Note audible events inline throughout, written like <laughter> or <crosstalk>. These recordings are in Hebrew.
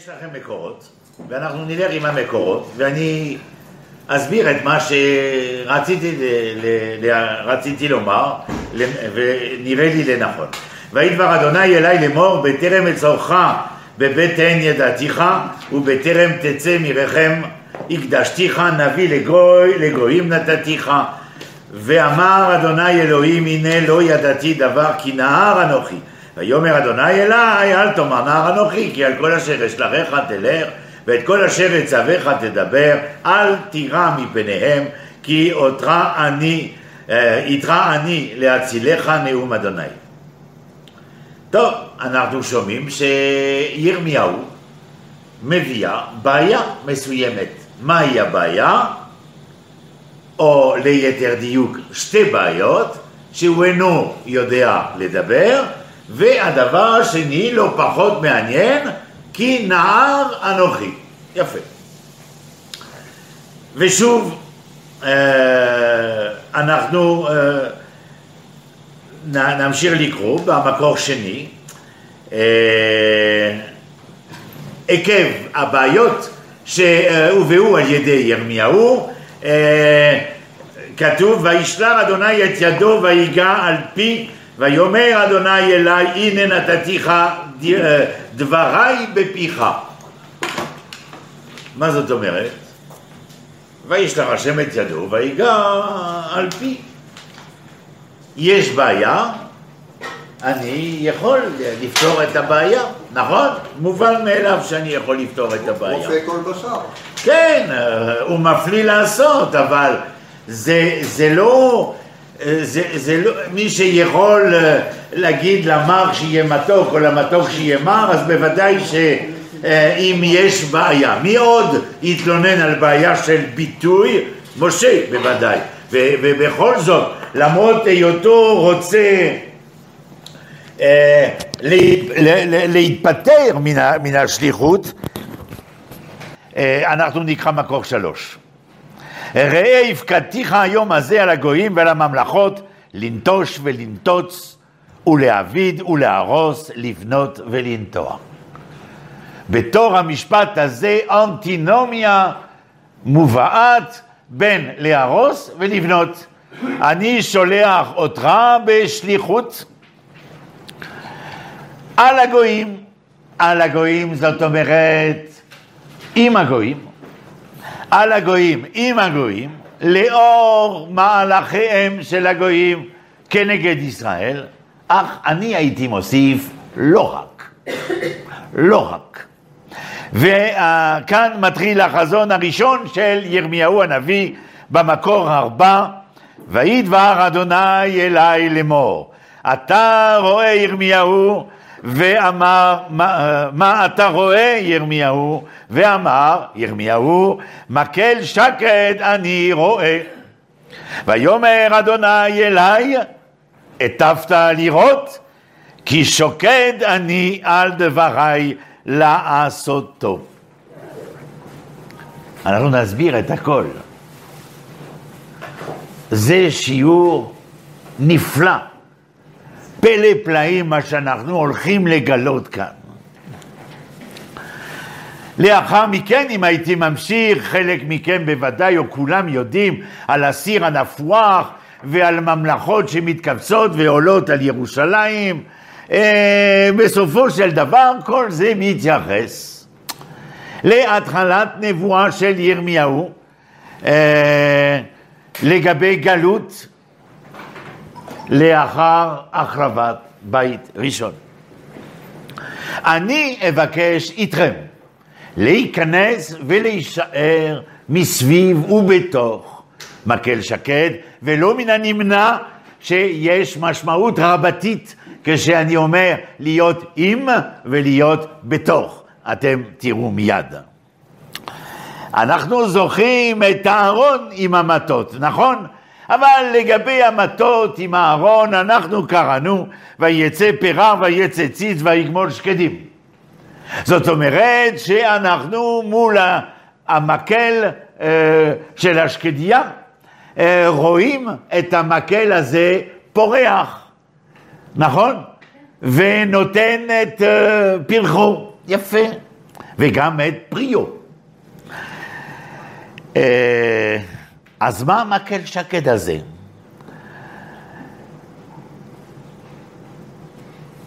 יש לכם מקורות, ואנחנו נלך עם המקורות, ואני אסביר את מה שרציתי ל, ל, רציתי לומר, ונראה לי לנכון. וידבר אדוני אלי לאמור, בטרם אצורך עין ידעתיך, ובטרם תצא מרחם הקדשתיך, נביא לגוי, לגויים נתתיך. ואמר אדוני אלוהים, הנה לא ידעתי דבר, כי נהר אנוכי. ויאמר אדוני אלי, אל תאמר נער אנוכי, כי על כל אשר אשלחך תלך, ואת כל אשר אצווך תדבר, אל תירא מפניהם, כי אותך אני, איתך אני להצילך נאום אדוני. טוב, אנחנו שומעים שירמיהו מביאה בעיה מסוימת. מהי הבעיה? או ליתר דיוק שתי בעיות שהוא אינו יודע לדבר והדבר השני לא פחות מעניין, כי נער אנוכי. יפה. ושוב, אה, אנחנו אה, נמשיך לקרוא במקור שני, אה, עקב הבעיות שהובאו על ידי ירמיהו, כתוב וישלח אדוני את ידו ויגע על פי ויאמר אדוני אלי הנה נתתיך דבריי בפיך. מה זאת אומרת? וישלח השם את ידו ויגע על פי. יש בעיה, אני יכול לפתור את הבעיה, נכון? מובן מאליו שאני יכול לפתור את הבעיה. רופא כל בשר. כן, הוא מפליא לעשות, אבל זה, זה לא זה, זה לא, מי שיכול אה, להגיד למר שיהיה מתוק או למתוק שיהיה מר, אז בוודאי שאם יש בעיה. מי עוד יתלונן על בעיה של ביטוי? משה בוודאי. ובכל זאת, למרות היותו רוצה אה, להתפטר מן השליחות, אה, אנחנו נקרא מקור שלוש. ראה הפקדתיך היום הזה על הגויים ועל הממלכות, לנטוש ולנטוץ, ולהעביד ולהרוס, לבנות ולנטוע. בתור המשפט הזה אנטינומיה מובאת בין להרוס ולבנות. אני שולח אותך בשליחות על הגויים, על הגויים זאת אומרת עם הגויים, על הגויים, עם הגויים, לאור מהלכיהם של הגויים כנגד ישראל, אך אני הייתי מוסיף לא רק, לא רק. וכאן מתחיל החזון הראשון של ירמיהו הנביא במקור ארבע, וידבר אדוני אלי לאמור, אתה רואה ירמיהו ואמר, מה, מה אתה רואה ירמיהו? ואמר ירמיהו, מקל שקד אני רואה. ויאמר אדוני אלי, הטבת לראות, כי שוקד אני על דבריי לעשותו. אנחנו נסביר את הכל. זה שיעור נפלא. פלא פלאים מה שאנחנו הולכים לגלות כאן. לאחר מכן, אם הייתי ממשיך, חלק מכם בוודאי, או כולם יודעים, על הסיר הנפוח ועל ממלכות שמתקבצות ועולות על ירושלים. אה, בסופו של דבר, כל זה מתייחס להתחלת נבואה של ירמיהו אה, לגבי גלות לאחר החרבת בית ראשון. אני אבקש איתכם להיכנס ולהישאר מסביב ובתוך מקל שקד, ולא מן הנמנע שיש משמעות רבתית כשאני אומר להיות עם ולהיות בתוך. אתם תראו מיד. אנחנו זוכרים את הארון עם המטות, נכון? אבל לגבי המטות עם הארון, אנחנו קראנו, ויצא פרע ויצא ציץ ויגמול שקדים. זאת אומרת שאנחנו מול המקל אה, של השקדיה, אה, רואים את המקל הזה פורח, נכון? ונותן את אה, פרחו, יפה. וגם את פריו. אה, אז מה המקל שקד הזה?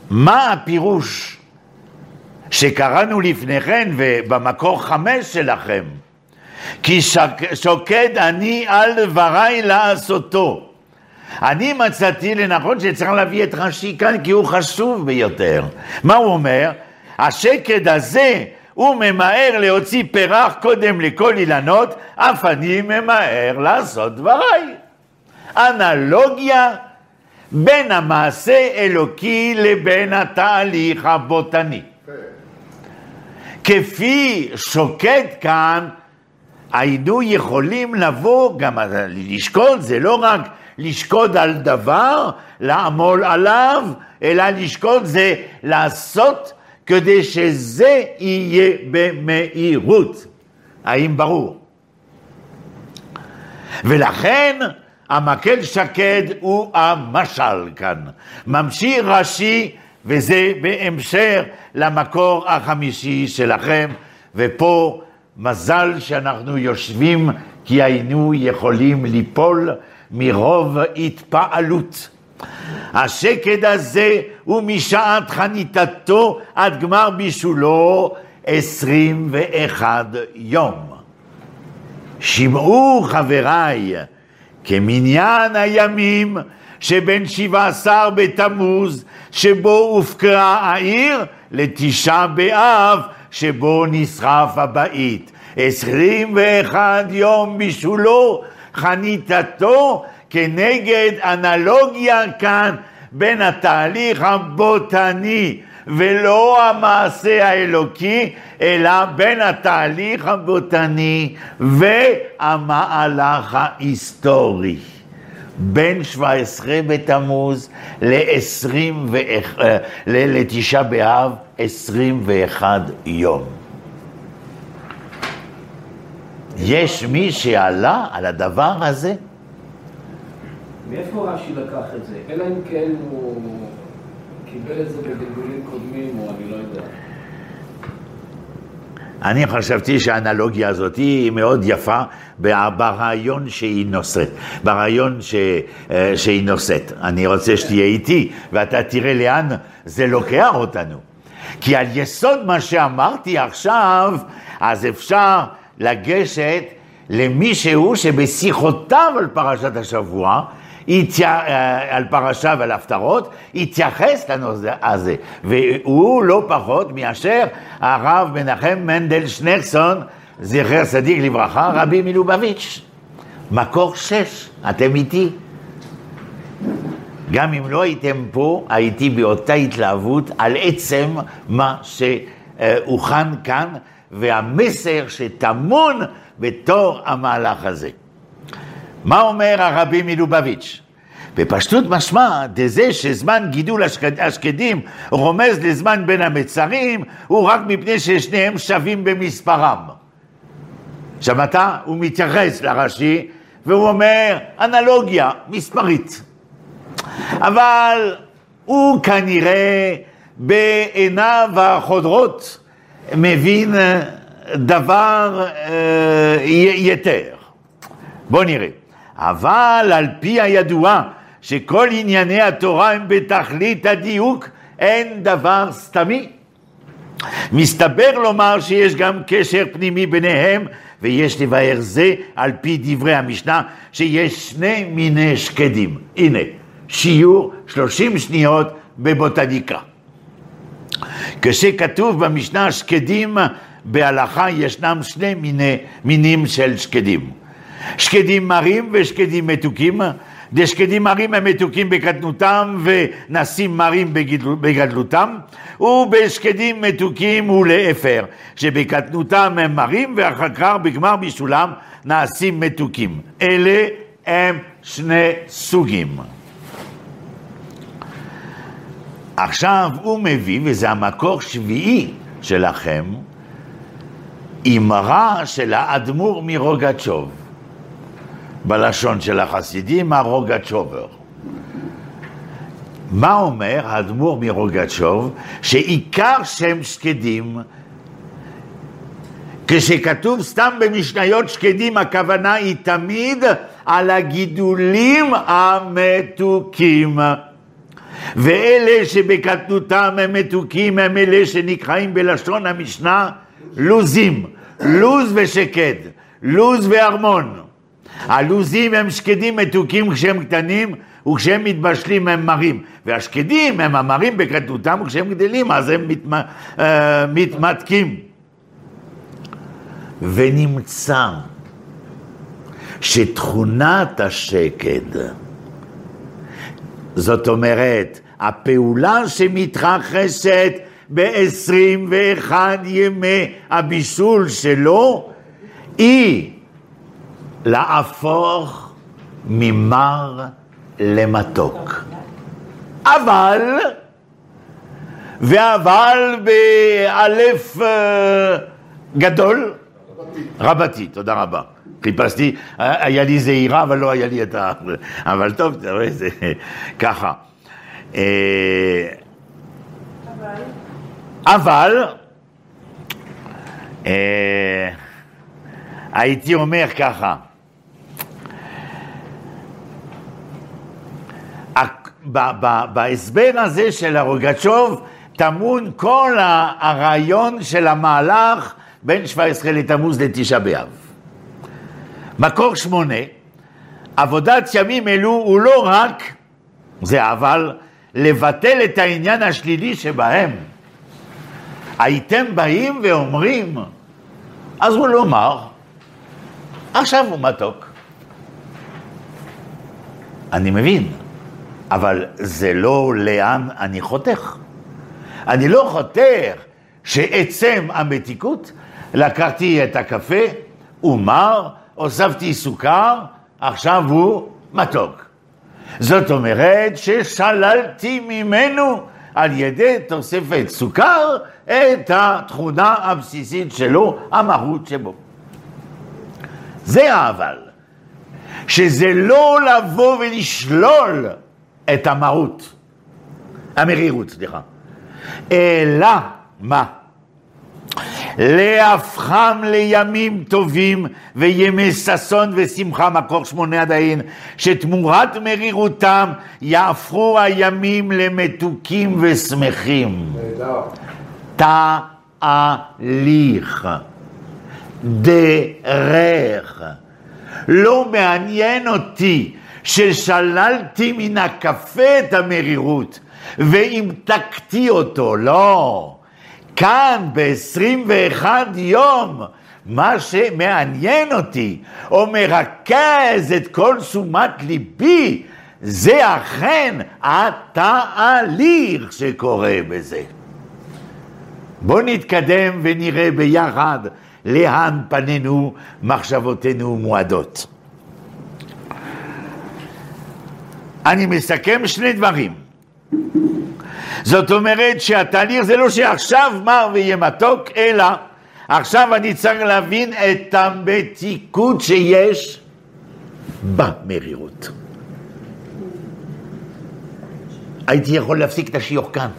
מה הפירוש שקראנו לפני כן ובמקור חמש שלכם? כי שוק, שוקד אני על דבריי לעשותו. אני מצאתי לנכון שצריך להביא את רש"י כאן כי הוא חשוב ביותר. מה הוא אומר? השקד הזה הוא ממהר להוציא פרח קודם לכל אילנות, אף אני ממהר לעשות דבריי. אנלוגיה בין המעשה אלוקי לבין התהליך הבוטני. כפי שוקד כאן, היינו יכולים לבוא, גם לשקוד, זה לא רק לשקוד על דבר, לעמול עליו, אלא לשקוד זה לעשות כדי שזה יהיה במהירות. האם ברור? ולכן המקל שקד הוא המשל כאן. ממשיך רש"י, וזה בהמשך למקור החמישי שלכם, ופה מזל שאנחנו יושבים כי היינו יכולים ליפול מרוב התפעלות. השקד הזה הוא משעת חניתתו עד גמר בישולו עשרים ואחד יום. שמעו חבריי כמניין הימים שבין שבע עשר בתמוז שבו הופקרה העיר לתשעה באב שבו נשרף הבית. עשרים ואחד יום בישולו חניתתו כנגד אנלוגיה כאן בין התהליך הבוטני ולא המעשה האלוקי, אלא בין התהליך הבוטני והמהלך ההיסטורי. בין 17 בתמוז ל-20 אה, לתשעה באב, 21 יום. יש מי שעלה על הדבר הזה? מאיפה רש"י לקח את זה? אלא אם כן הוא קיבל את זה בגלגולים קודמים, או אני לא יודע. אני חשבתי שהאנלוגיה הזאת היא מאוד יפה ברעיון שהיא נושאת, ברעיון ש, אה, שהיא נושאת. אני רוצה שתהיה איתי, ואתה תראה לאן זה לוקח אותנו. כי על יסוד מה שאמרתי עכשיו, אז אפשר לגשת למישהו שבשיחותיו על פרשת השבוע, על פרשה ועל הפטרות, התייחס לנושא הזה, והוא לא פחות מאשר הרב מנחם מנדל שנירסון, זכר צדיק לברכה, רבי מלובביץ', מקור שש, אתם איתי? גם אם לא הייתם פה, הייתי באותה התלהבות על עצם מה שהוכן כאן, והמסר שטמון בתור המהלך הזה. מה אומר הרבי מלובביץ'? בפשטות משמע, דזה שזמן גידול השקד, השקדים רומז לזמן בין המצרים, הוא רק מפני ששניהם שווים במספרם. שמעת? הוא מתייחס לרש"י, והוא אומר, אנלוגיה מספרית. אבל הוא כנראה בעיניו החודרות מבין דבר אה, יתר. בואו נראה. אבל על פי הידוע שכל ענייני התורה הם בתכלית הדיוק, אין דבר סתמי. מסתבר לומר שיש גם קשר פנימי ביניהם, ויש לבאר זה על פי דברי המשנה שיש שני מיני שקדים. הנה, שיעור שלושים שניות בבוטניקה. כשכתוב במשנה שקדים, בהלכה ישנם שני מיני, מינים של שקדים. שקדים מרים ושקדים מתוקים. דשקדים מרים הם מתוקים בקטנותם ונסים מרים בגדלותם ובשקדים מתוקים ולאפר שבקטנותם הם מרים ואחר כך בגמר בישולם נעשים מתוקים. אלה הם שני סוגים. עכשיו הוא מביא, וזה המקור שביעי שלכם, אמרה של האדמו"ר מרוגצ'וב. בלשון של החסידים, הרוגצ'ובר. מה אומר האדמו"ר מרוגצ'וב? שעיקר שם שקדים כשכתוב סתם במשניות שקדים, הכוונה היא תמיד על הגידולים המתוקים. ואלה שבקטנותם הם מתוקים הם אלה שנקראים בלשון המשנה לוזים, לוז ושקד, לוז וארמון. הלוזים הם שקדים מתוקים כשהם קטנים וכשהם מתבשלים הם מרים, והשקדים הם המרים בקטנותם וכשהם גדלים אז הם מתמ... uh, מתמתקים. ונמצא שתכונת השקד, זאת אומרת, הפעולה שמתרחשת ב-21 ימי הבישול שלו, היא להפוך ממר למתוק. אבל, ואבל באלף אה, גדול, רבתי, תודה רבה. חיפשתי, היה לי זהירה, אבל לא היה לי את ה... אבל טוב, אתה רואה, זה ככה. אה, אבל, אה, הייתי אומר ככה, בהסבר הזה של הרוגצ'וב טמון כל הרעיון של המהלך בין 17 לתמוז לתשעה באב. מקור שמונה, עבודת ימים אלו הוא לא רק, זה אבל, לבטל את העניין השלילי שבהם. הייתם באים ואומרים, אז הוא לומר, עכשיו הוא מתוק. אני מבין, אבל זה לא לאן אני חותך. אני לא חותך שעצם המתיקות, לקחתי את הקפה, הוא מר, הוספתי סוכר, עכשיו הוא מתוק. זאת אומרת ששללתי ממנו על ידי תוספת סוכר את התכונה הבסיסית שלו, המהות שבו. זה האבל, שזה לא לבוא ולשלול את המהות, המרירות, סליחה, אלא מה? להפכם לימים טובים וימי ששון ושמחה, מקור שמונה עדיין, שתמורת מרירותם יהפכו הימים למתוקים ושמחים. תהליך, דרך. לא מעניין אותי ששללתי מן הקפה את המרירות והמתקתי אותו, לא. כאן ב-21 יום, מה שמעניין אותי, או מרכז את כל תשומת ליבי, זה אכן התהליך שקורה בזה. בואו נתקדם ונראה ביחד לאן פנינו מחשבותינו מועדות. אני מסכם שני דברים. זאת אומרת שהתהליך זה לא שעכשיו מר ויהיה מתוק, אלא עכשיו אני צריך להבין את המתיקות שיש במרירות. הייתי יכול להפסיק את השיוך כאן,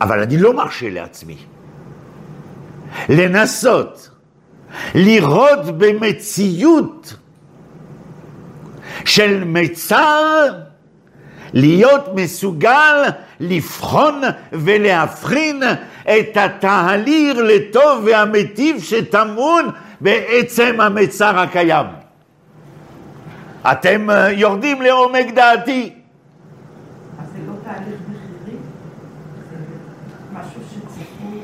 אבל אני לא מרשה לעצמי לנסות לראות במציאות של מצר להיות מסוגל לבחון ולהבחין את התהליך לטוב והמיטיב שטמון בעצם המצר הקיים. אתם אה, יורדים לעומק דעתי. אז זה לא תהליך בכירי? זה משהו שצריכו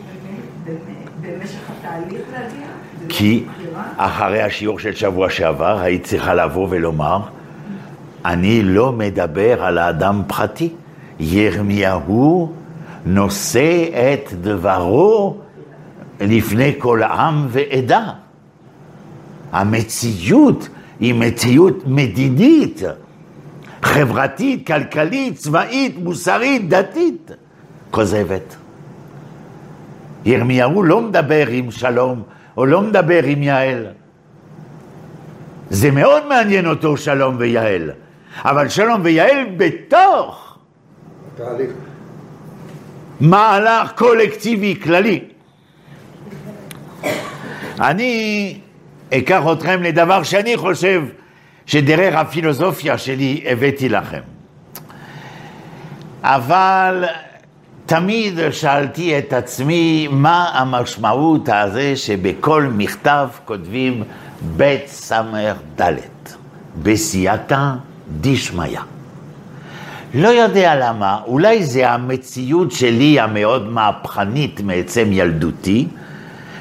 במשך התהליך להגיע? לא כי אחרי השיעור של שבוע שעבר היית צריכה לבוא ולומר אני לא מדבר על האדם פרטי. ירמיהו נושא את דברו לפני כל עם ועדה. המציאות היא מציאות מדינית, חברתית, כלכלית, צבאית, מוסרית, דתית, כוזבת. ירמיהו לא מדבר עם שלום, או לא מדבר עם יעל. זה מאוד מעניין אותו שלום ויעל. אבל שלום ויעל בתוך תהליך. מהלך קולקטיבי כללי. אני אקח אתכם לדבר שאני חושב שדרך הפילוסופיה שלי הבאתי לכם. אבל תמיד שאלתי את עצמי מה המשמעות הזה שבכל מכתב כותבים בית ד' בסייעתא דשמיא. לא יודע למה, אולי זה המציאות שלי המאוד מהפכנית מעצם ילדותי,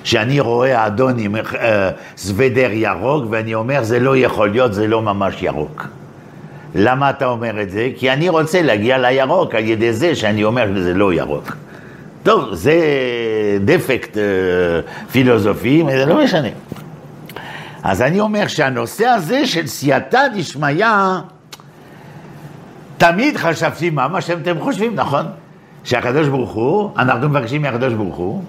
שאני רואה אדון עם אה, סוודר ירוק ואני אומר זה לא יכול להיות, זה לא ממש ירוק. למה אתה אומר את זה? כי אני רוצה להגיע לירוק על ידי זה שאני אומר שזה לא ירוק. טוב, זה דפקט אה, פילוסופי, זה לא משנה. אז אני אומר שהנושא הזה של סייעתא דשמיא, תמיד חשבתי מה מה שאתם חושבים, נכון? שהקדוש ברוך הוא, אנחנו מבקשים מהקדוש ברוך הוא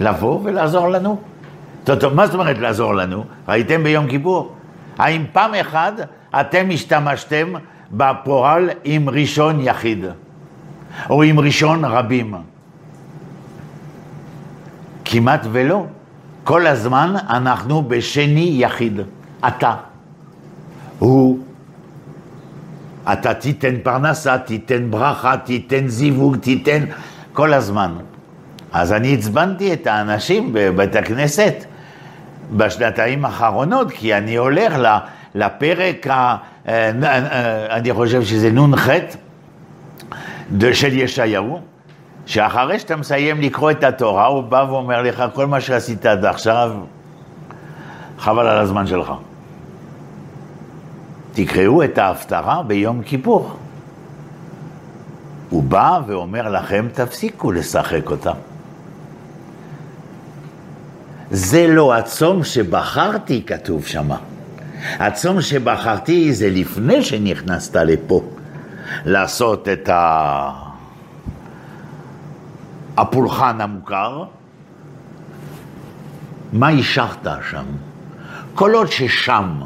לבוא ולעזור לנו. טוב, טוב, מה זאת אומרת לעזור לנו? ראיתם ביום כיפור? האם פעם אחת אתם השתמשתם בפועל עם ראשון יחיד, או עם ראשון רבים? כמעט ולא. כל הזמן אנחנו בשני יחיד, אתה. הוא. אתה תיתן פרנסה, תיתן ברכה, תיתן זיווג, תיתן כל הזמן. אז אני עצבנתי את האנשים בבית הכנסת בשנתיים האחרונות, כי אני הולך לפרק, ה, אה, אה, אני חושב שזה נ"ח של ישעיהו, שאחרי שאתה מסיים לקרוא את התורה, הוא בא ואומר לך, כל מה שעשית עד עכשיו, חבל על הזמן שלך. תקראו את ההפטרה ביום כיפור. הוא בא ואומר לכם, תפסיקו לשחק אותה. זה לא הצום שבחרתי, כתוב שמה. הצום שבחרתי זה לפני שנכנסת לפה, לעשות את ה... הפולחן המוכר. מה השכת שם? כל עוד ששם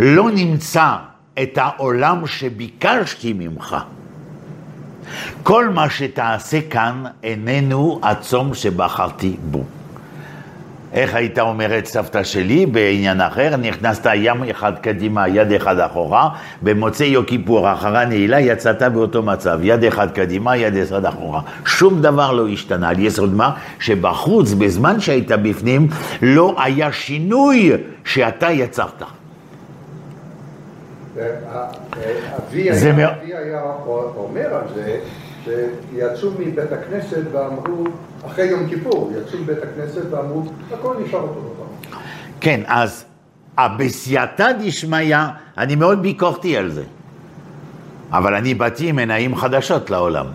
לא נמצא את העולם שביקשתי ממך, כל מה שתעשה כאן איננו הצום שבחרתי בו. איך היית אומרת סבתא שלי בעניין אחר, נכנסת ים אחד קדימה, יד אחד אחורה, במוצאי יום כיפור, אחרי הנעילה, יצאת באותו מצב, יד אחד קדימה, יד אחד אחורה. שום דבר לא השתנה, על יסוד מה? שבחוץ, בזמן שהיית בפנים, לא היה שינוי שאתה יצרת. אבי היה אומר על זה שיצאו מבית הכנסת ואמרו, אחרי יום כיפור, יצאו מבית הכנסת ואמרו, הכל נשאר אותו דבר. כן, אז בסייעתא דשמיא, אני מאוד ביקורתי על זה. אבל אני באתי עם עיניים חדשות לעולם.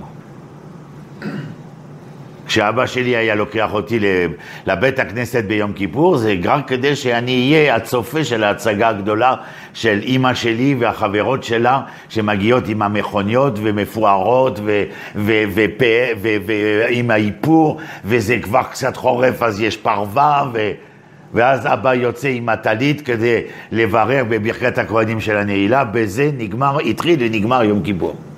כשאבא שלי היה לוקח אותי לבית הכנסת ביום כיפור, זה רק כדי שאני אהיה הצופה של ההצגה הגדולה של אימא שלי והחברות שלה, שמגיעות עם המכוניות ומפוארות ועם האיפור, וזה כבר קצת חורף אז יש פרווה, ו... ואז אבא יוצא עם הטלית כדי לברר בברכת הכהנים של הנעילה, בזה נגמר, התחיל ונגמר יום כיפור.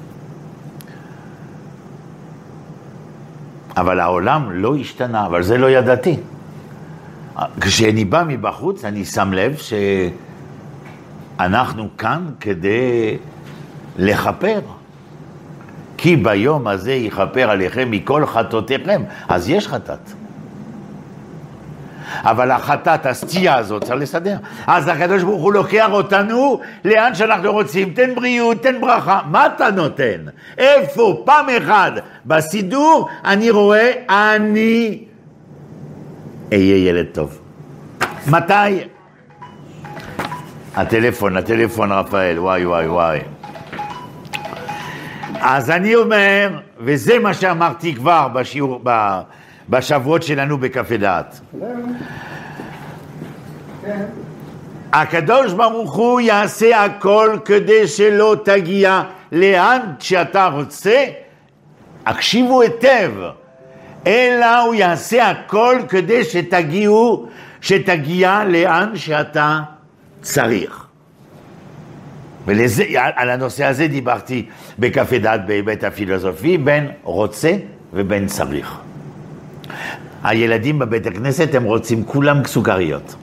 אבל העולם לא השתנה, אבל זה לא ידעתי. כשאני בא מבחוץ, אני שם לב שאנחנו כאן כדי לכפר. כי ביום הזה יכפר עליכם מכל חטאותיכם, אז יש חטאת. אבל החטאת, הסטייה הזאת, צריך לסדר. אז הקדוש ברוך הוא לוקח אותנו לאן שאנחנו רוצים, תן בריאות, תן ברכה. מה אתה נותן? איפה? פעם אחת בסידור אני רואה, אני אהיה ילד טוב. מתי? הטלפון, הטלפון רפאל, וואי וואי וואי. אז אני אומר, וזה מה שאמרתי כבר בשיעור, בשבועות שלנו בקפה דעת. הקדוש ברוך הוא יעשה הכל כדי שלא תגיע לאן שאתה רוצה, הקשיבו היטב, אלא הוא יעשה הכל כדי שתגיעו, שתגיע לאן שאתה צריך. ועל הנושא הזה דיברתי בקפה דעת בהיבט הפילוסופי, בין רוצה ובין צריך. הילדים בבית הכנסת הם רוצים כולם סוכריות.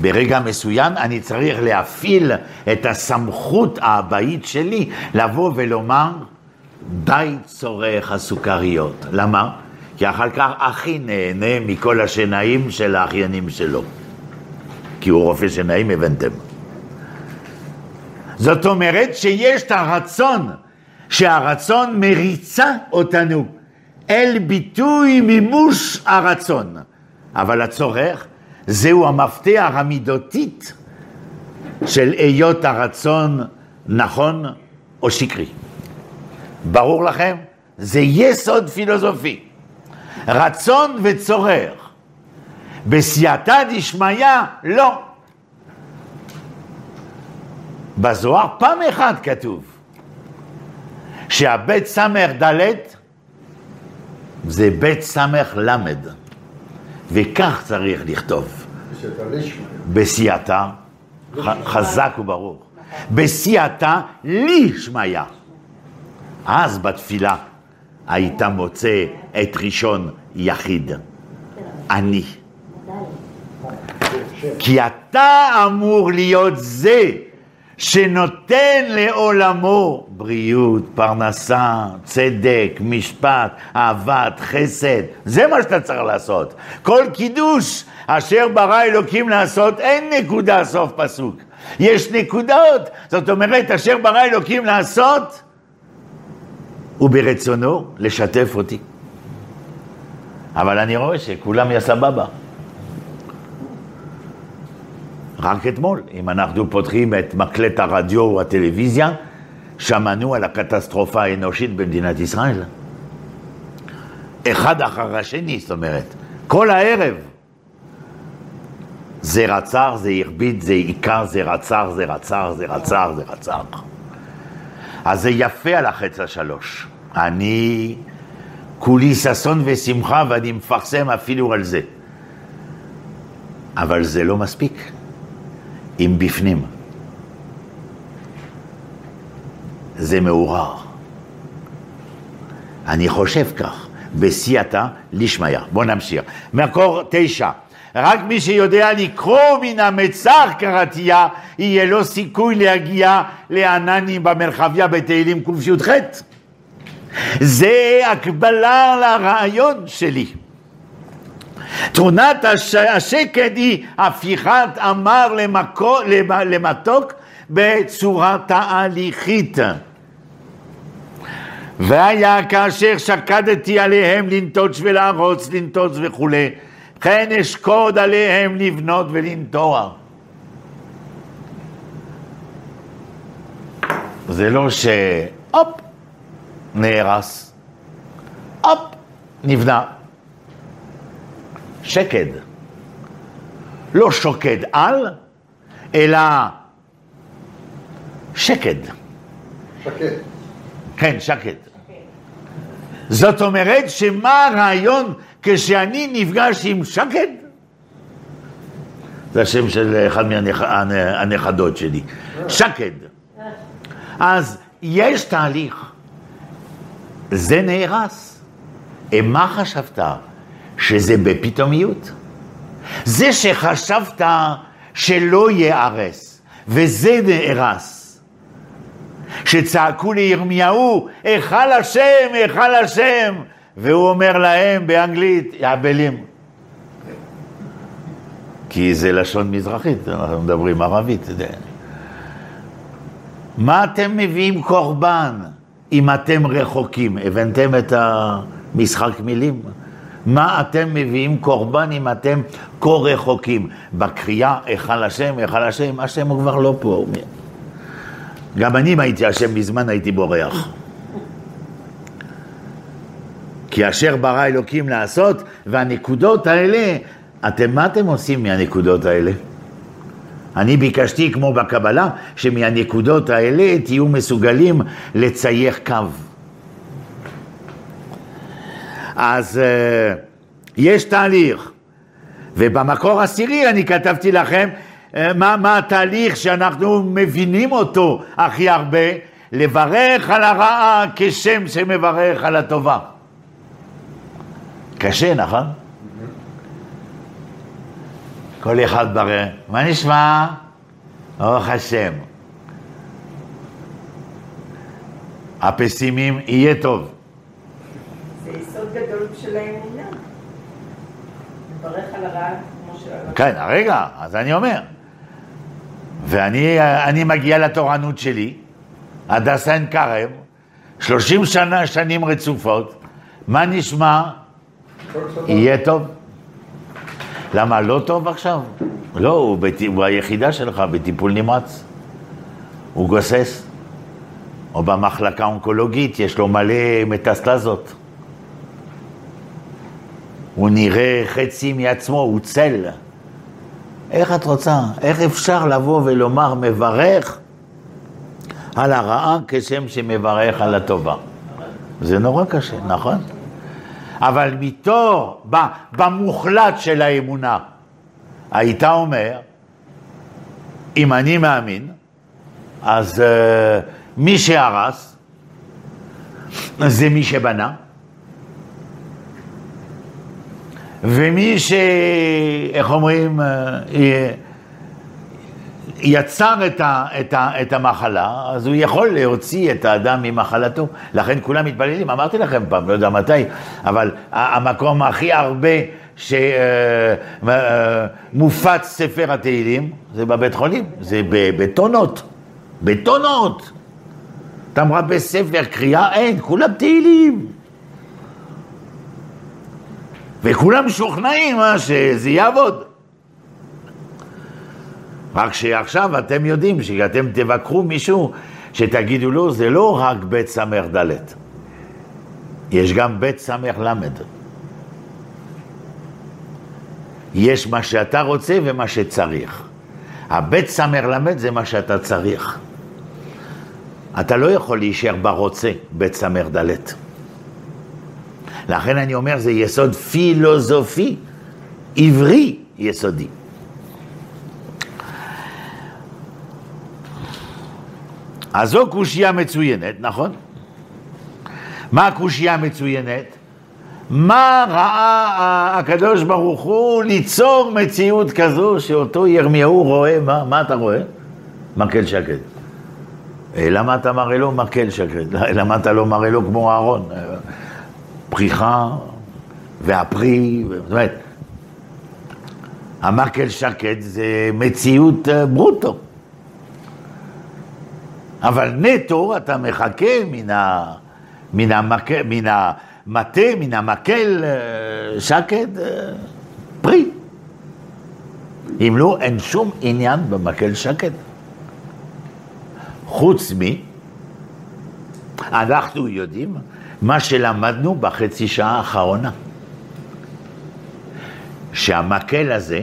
ברגע מסוים אני צריך להפעיל את הסמכות האבאית שלי לבוא ולומר די צורך הסוכריות. למה? כי אחר כך אחי נהנה מכל השנאים של האחיינים שלו. כי הוא רופא שיניים, הבנתם. זאת אומרת שיש את הרצון, שהרצון מריצה אותנו אל ביטוי מימוש הרצון. אבל הצורך זהו המפתח המידותית של היות הרצון נכון או שקרי. ברור לכם? זה יסוד פילוסופי. רצון וצורך. בסייעתא דשמיא, לא. בזוהר פעם אחת כתוב שהבית סמך ד' זה בית סמך למד, וכך צריך לכתוב. בסייעתא, חזק וברור. בסייעתא לי שמיא. אז בתפילה היית מוצא את ראשון יחיד, אני. כי אתה אמור להיות זה שנותן לעולמו בריאות, פרנסה, צדק, משפט, אהבת, חסד. זה מה שאתה צריך לעשות. כל קידוש אשר ברא אלוקים לעשות, אין נקודה סוף פסוק. יש נקודות, זאת אומרת, אשר ברא אלוקים לעשות, וברצונו לשתף אותי. אבל אני רואה שכולם יא סבבה. רק אתמול, אם אנחנו פותחים את מקלט הרדיו או הטלוויזיה, שמענו על הקטסטרופה האנושית במדינת ישראל. אחד אחר השני, זאת אומרת, כל הערב. זה רצח, זה הרביץ, זה עיקר, זה רצח, זה רצח, זה רצח, זה רצח. אז זה יפה על החץ השלוש. אני כולי ששון ושמחה ואני מפרסם אפילו על זה. אבל זה לא מספיק. אם בפנים. זה מעורר. אני חושב כך, בסייעתא לשמיא. בואו נמשיך. מקור תשע. רק מי שיודע לקרוא מן המצר קראתיה, יהיה לו סיכוי להגיע לעננים במרחביה בתהילים קי"ח. זה הקבלה לרעיון שלי. תרונת הש... השקד היא הפיכת אמר למקו... למתוק בצורה תהליכית. והיה כאשר שקדתי עליהם לנטוץ ולהרוץ, לנטוץ וכולי, כן אשקוד עליהם לבנות ולנטוע. זה לא שהופ, נהרס, הופ, נבנה. שקד. לא שוקד על, אלא שקד. שקד. כן, שקד. זאת אומרת שמה הרעיון כשאני נפגש עם שקד? זה השם של אחד מהנכדות שלי, שקד. אז יש תהליך, זה נהרס. מה חשבת? שזה בפתאומיות. זה שחשבת שלא ייהרס, וזה נהרס. שצעקו לירמיהו, היכל השם, היכל השם, והוא אומר להם באנגלית, יעבלים. כי זה לשון מזרחית, אנחנו מדברים ערבית. מה אתם מביאים קורבן אם אתם רחוקים? הבנתם את המשחק מילים? מה אתם מביאים קורבן אם אתם כה רחוקים? בקריאה, היכל השם, היכל השם, השם הוא כבר לא פה. גם אני, אם הייתי השם מזמן, הייתי בורח. כי אשר ברא אלוקים לעשות, והנקודות האלה, אתם, מה אתם עושים מהנקודות האלה? אני ביקשתי, כמו בקבלה, שמהנקודות האלה תהיו מסוגלים לצייר קו. אז uh, יש תהליך. ובמקור עשירי אני כתבתי לכם uh, מה, מה התהליך שאנחנו מבינים אותו הכי הרבה, לברך על הרעה כשם שמברך על הטובה. קשה, נכון? כל אחד ברר, מה נשמע? ברוך השם. הפסימים, יהיה טוב. יסוד גדול של האמונה. לברך על הרעב כמו של. כן, רגע, אז אני אומר. ואני אני מגיע לתורנות שלי, הדסה עין כרם, 30 שנה, שנים רצופות, מה נשמע? יהיה טוב. למה, לא טוב עכשיו? לא, הוא, בת... הוא היחידה שלך בטיפול נמרץ. הוא גוסס. או במחלקה אונקולוגית, יש לו מלא מטסטזות. הוא נראה חצי מעצמו, הוא צל. איך את רוצה? איך אפשר לבוא ולומר מברך על הרעה כשם שמברך על הטובה? זה נורא קשה, נכון? אבל מתור, במוחלט של האמונה, היית אומר, אם אני מאמין, אז uh, מי שהרס זה מי שבנה, ומי ש... איך אומרים? אה, יצר את, ה, את, ה, את המחלה, אז הוא יכול להוציא את האדם ממחלתו. לכן כולם מתפללים, אמרתי לכם פעם, לא יודע מתי, אבל המקום הכי הרבה שמופץ ספר התהילים זה בבית חולים, זה בטונות, בטונות. אתה מרבה ספר קריאה, אין, כולם תהילים. וכולם משוכנעים אה, שזה יעבוד. רק שעכשיו אתם יודעים שאתם תבקרו מישהו שתגידו לו, זה לא רק בית סמך ד', יש גם בית סמך ל'. יש מה שאתה רוצה ומה שצריך. הבית סמך ל' זה מה שאתה צריך. אתה לא יכול להישאר ברוצה, בית סמך ד'. לכן אני אומר, זה יסוד פילוסופי, עברי יסודי. אז זו קושייה מצוינת, נכון? מה הקושייה המצוינת? מה ראה הקדוש ברוך הוא ליצור מציאות כזו שאותו ירמיהו רואה, מה, מה אתה רואה? מקל שקד. אה, למה אתה מראה לו מקל שקד? <laughs> למה אתה לא מראה לו כמו אהרון? אה, פריחה והפרי, זאת אומרת, המקל שקד זה מציאות אה, ברוטו. אבל נטו אתה מחכה מן, ה, מן, המק, מן המטה, מן המקל אה, שקד, אה, פרי. אם לא, אין שום עניין במקל שקד. חוץ מ... אנחנו יודעים מה שלמדנו בחצי שעה האחרונה. שהמקל הזה,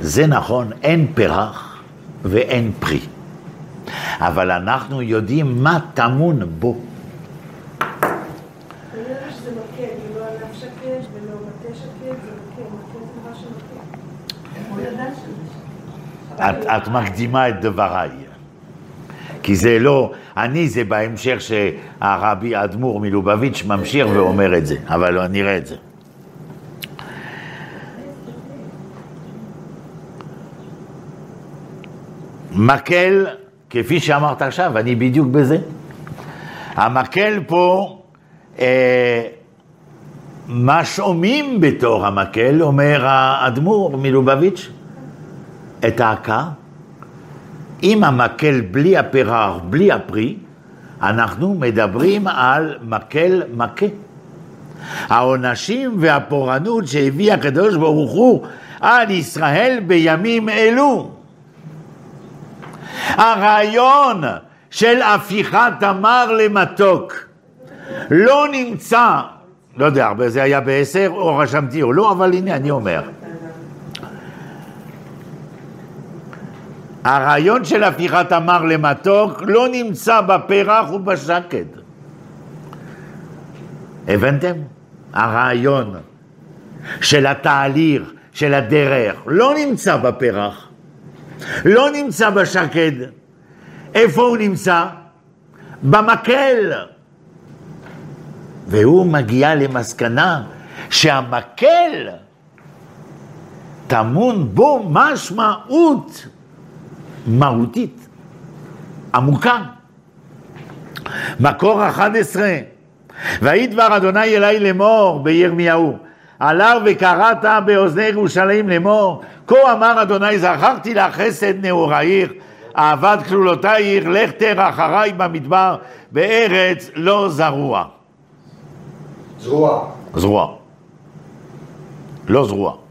זה נכון, אין פרח ואין פרי. אבל אנחנו יודעים מה טמון בו. לא? את, את מקדימה את דבריי. כי זה לא, אני זה בהמשך שהרבי האדמו"ר מלובביץ' ממשיך ואומר את זה, אבל לא, נראה את זה. מקל, כפי שאמרת עכשיו, אני בדיוק בזה. המקל פה, אה, מה שומעים בתור המקל, אומר האדמו"ר מלובביץ', את ההכה, עם המקל בלי הפרח, בלי הפרי, אנחנו מדברים על מקל מכה. העונשים והפורענות שהביא הקדוש ברוך הוא על ישראל בימים אלו. הרעיון של הפיכת תמר למתוק לא נמצא, לא יודע, זה היה בעשר או רשמתי או לא, אבל הנה אני אומר. הרעיון של הפיכת תמר למתוק לא נמצא בפרח ובשקד. הבנתם? הרעיון של התהליך, של הדרך, לא נמצא בפרח, לא נמצא בשקד. איפה הוא נמצא? במקל. והוא מגיע למסקנה שהמקל טמון בו משמעות מהותית, עמוקה. מקור 11, ויהי דבר אדוני אלי לאמור בירמיהו, עליו וקראת באוזני ירושלים לאמור, כה אמר אדוני זכרתי לך חסד נאור העיר, אהבת כלולותי עיר, לך תר אחריי במדבר, בארץ לא זרוע. זרוע. זרוע. לא זרוע.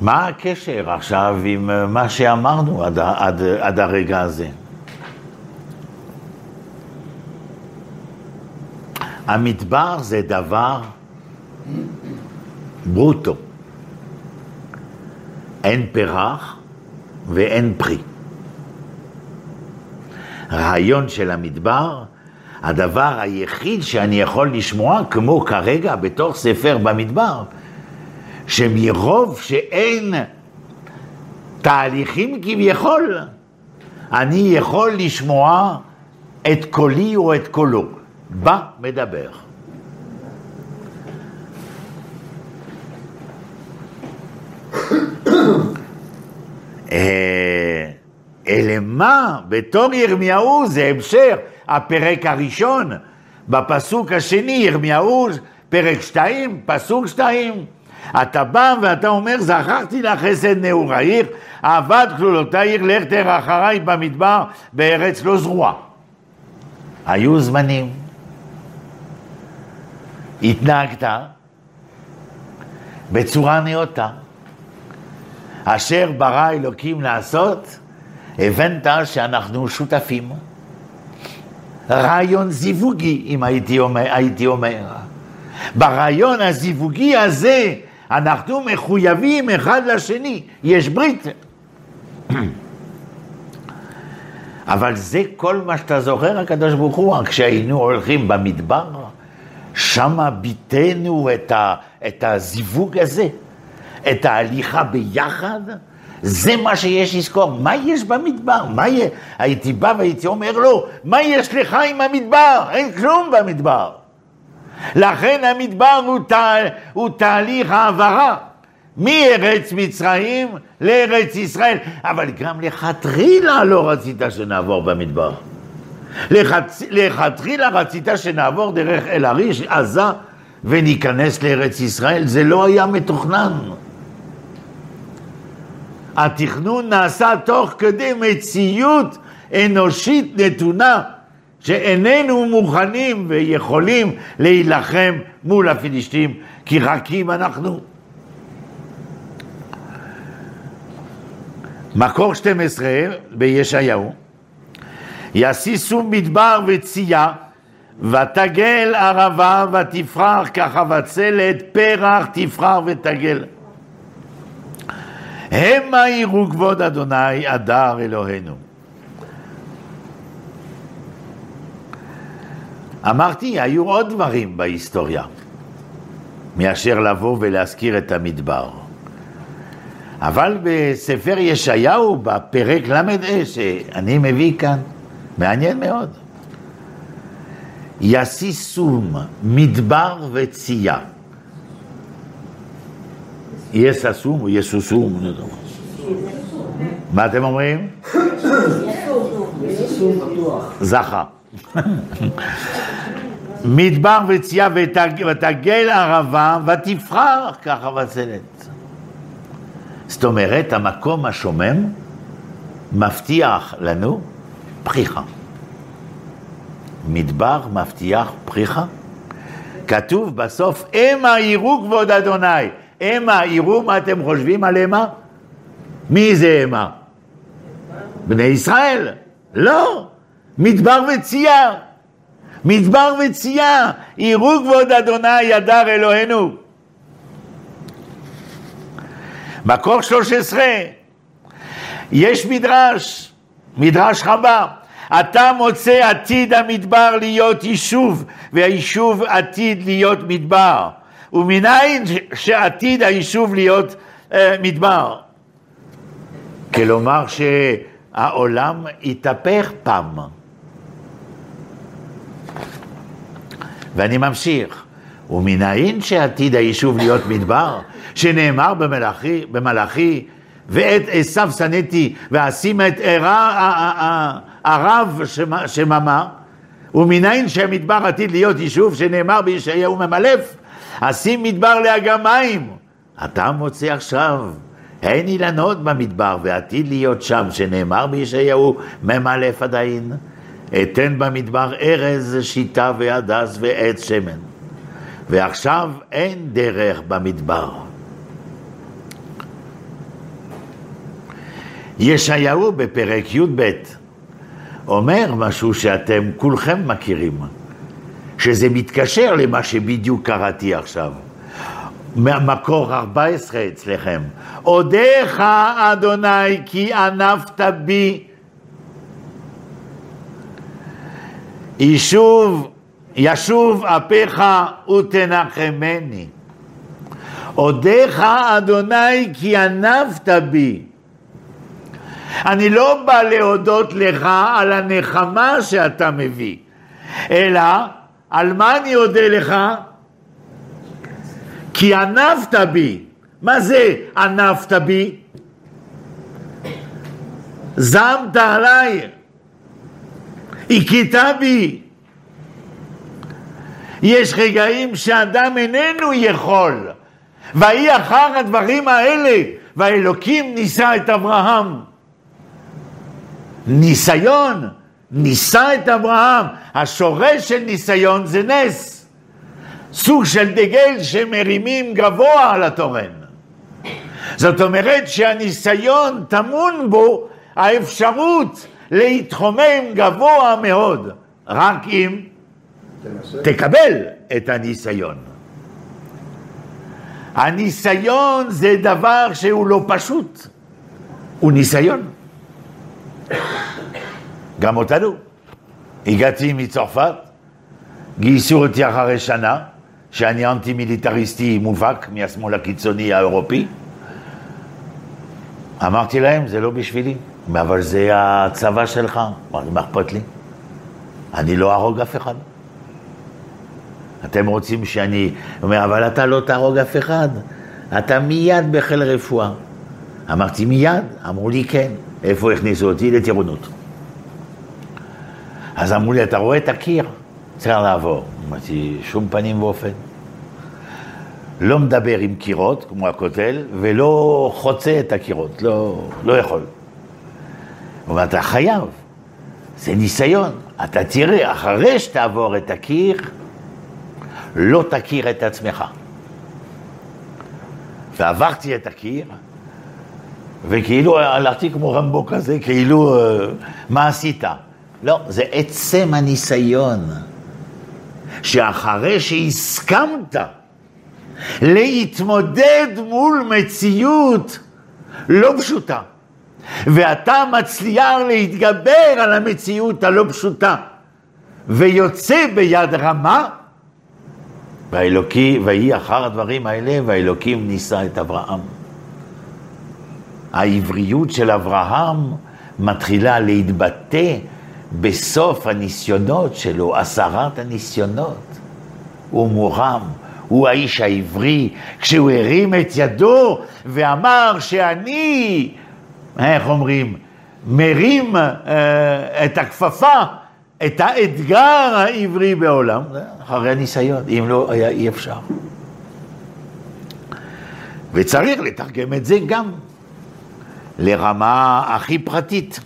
מה הקשר עכשיו עם אה, מה שאמרנו עד, עד, עד הרגע הזה? המדבר זה דבר ברוטו. אין פרח ואין פרי. רעיון של המדבר, הדבר היחיד שאני יכול לשמוע, כמו כרגע בתוך ספר במדבר, שמרוב שאין תהליכים כביכול, אני יכול לשמוע את קולי או את קולו. בא מדבר. אה, אלא מה? בתור ירמיהו זה המשך, הפרק הראשון, בפסוק השני, ירמיהו, פרק שתיים, פסוק שתיים. אתה בא ואתה אומר, זכרתי לך חסד נעור העיר, אהבת כלולותי עיר, לך תראה אחריי במדבר, בארץ לא זרועה. היו זמנים. התנהגת בצורה נאותה. אשר ברא אלוקים לעשות, הבנת שאנחנו שותפים. רעיון זיווגי, אם הייתי אומר. הייתי אומר. ברעיון הזיווגי הזה, אנחנו מחויבים אחד לשני, יש ברית. <clears throat> אבל זה כל מה שאתה זוכר, הקדוש ברוך הוא, כשהיינו הולכים במדבר, שמה ביטאנו את, את הזיווג הזה, את ההליכה ביחד, זה מה שיש לזכור. מה יש במדבר? מה יש? הייתי בא והייתי אומר לו, מה יש לך עם המדבר? אין כלום במדבר. לכן המדבר הוא, תה, הוא תהליך העברה מארץ מצרים לארץ ישראל. אבל גם לכתחילה לא רצית שנעבור במדבר. לכתחילה רצית שנעבור דרך אל עריש, עזה, וניכנס לארץ ישראל. זה לא היה מתוכנן. התכנון נעשה תוך כדי מציאות אנושית נתונה, שאיננו מוכנים ויכולים להילחם מול הפלישתים, כי רכים אנחנו. מקור 12 בישעיהו יסיסו מדבר וצייה, ותגל ערבה ותפרח כחבצלת, פרח תפרח ותגל. המה יראו כבוד אדוני, הדר אלוהינו. אמרתי, היו עוד דברים בהיסטוריה, מאשר לבוא ולהזכיר את המדבר. אבל בספר ישעיהו, בפרק ל"ה, שאני מביא כאן, מעניין מאוד. יסיסום, מדבר וצייה. יססום או יסוסום? מה אתם אומרים? זכה. <laughs> מדבר וצייה ותגל ערבה ותבחר ככה בצלת. זאת אומרת, המקום השומם מבטיח לנו פריחה. מדבר מבטיח פריחה. כתוב בסוף, המה יראו כבוד אדוני. המה יראו מה אתם חושבים על המה? מי זה המה? בני ישראל. לא, מדבר וצייה. מדבר וצייה, יראו כבוד אדוני ידר אלוהינו. מקור 13, יש מדרש, מדרש חב"א, אתה מוצא עתיד המדבר להיות יישוב, והיישוב עתיד להיות מדבר. ומניין שעתיד היישוב להיות אה, מדבר? כלומר שהעולם יתהפך פעם. ואני ממשיך. ומנין שעתיד היישוב להיות מדבר, שנאמר במלאכי, במלאכי ואת עשיו שנאתי ואשים את ערב שממה, ומנין שהמדבר עתיד להיות יישוב שנאמר בישעיהו ממלף, אשים מדבר לאגם מים. אתה מוצא עכשיו, אין אילנות במדבר ועתיד להיות שם, שנאמר בישעיהו ממלף עדיין. אתן במדבר ארז, שיטה והדס ועץ שמן. ועכשיו אין דרך במדבר. ישעיהו בפרק י"ב אומר משהו שאתם כולכם מכירים, שזה מתקשר למה שבדיוק קראתי עכשיו. מקור 14 אצלכם. אודיך אדוני כי ענפת בי ישוב, ישוב אפיך ותנחמני. אודיך אדוני כי ענפת בי. אני לא בא להודות לך על הנחמה שאתה מביא, אלא על מה אני אודה לך? כי ענפת בי. מה זה ענפת בי? זעמת עליי, הכית בי. יש רגעים שאדם איננו יכול, ויהי אחר הדברים האלה, והאלוקים ניסה את אברהם. ניסיון, ניסה את אברהם. השורש של ניסיון זה נס. סוג של דגל שמרימים גבוה על התורן. זאת אומרת שהניסיון טמון בו האפשרות להתחומם גבוה מאוד, רק אם תנסה. תקבל את הניסיון. הניסיון זה דבר שהוא לא פשוט, הוא ניסיון. גם אותנו. הגעתי מצרפת, גייסו אותי אחרי שנה, שאני אנטי מיליטריסטי מובהק מהשמאל הקיצוני האירופי. אמרתי להם, זה לא בשבילי, אבל זה הצבא שלך. מה אכפת לי? אני לא אהרוג אף אחד. אתם רוצים שאני... הוא אומר, אבל אתה לא תהרוג אף אחד, אתה מיד בחיל רפואה. אמרתי, מיד? אמרו לי, כן. איפה הכניסו אותי? לטירונות. אז אמרו לי, אתה רואה את הקיר? צריך לעבור. אמרתי, שום פנים ואופן. לא מדבר עם קירות, כמו הכותל, ולא חוצה את הקירות, לא, לא יכול. אומר, אתה חייב, זה ניסיון. אתה תראה, אחרי שתעבור את הקיר, לא תכיר את עצמך. ועברתי את הקיר, וכאילו הלכתי כמו רמבו כזה, כאילו, אה, מה עשית? לא, זה עצם הניסיון, שאחרי שהסכמת להתמודד מול מציאות לא פשוטה, ואתה מצליח להתגבר על המציאות הלא פשוטה, ויוצא ביד רמה, והאלוקי, ויהי אחר הדברים האלה, והאלוקים נישא את אברהם. העבריות של אברהם מתחילה להתבטא בסוף הניסיונות שלו, עשרת הניסיונות. הוא מורם, הוא האיש העברי, כשהוא הרים את ידו ואמר שאני, איך אומרים, מרים אה, את הכפפה, את האתגר העברי בעולם, אחרי הניסיון, אם לא היה אי אפשר. וצריך לתרגם את זה גם לרמה הכי פרטית.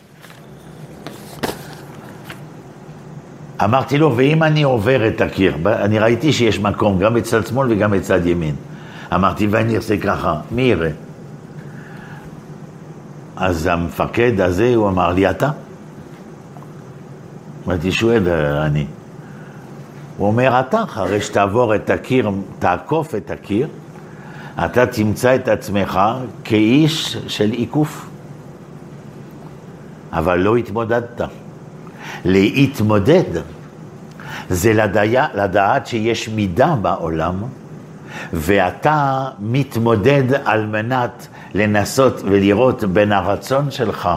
אמרתי לו, ואם אני עובר את הקיר, אני ראיתי שיש מקום גם בצד שמאל וגם בצד ימין. אמרתי, ואני אעשה ככה, מי יראה? אז המפקד הזה, הוא אמר לי, אתה? אמרתי, שואל, אני. הוא אומר, אתה, אחרי שתעבור את הקיר, תעקוף את הקיר, אתה תמצא את עצמך כאיש של עיקוף. אבל לא התמודדת. להתמודד זה לדע, לדעת שיש מידה בעולם, ואתה מתמודד על מנת לנסות ולראות בין הרצון שלך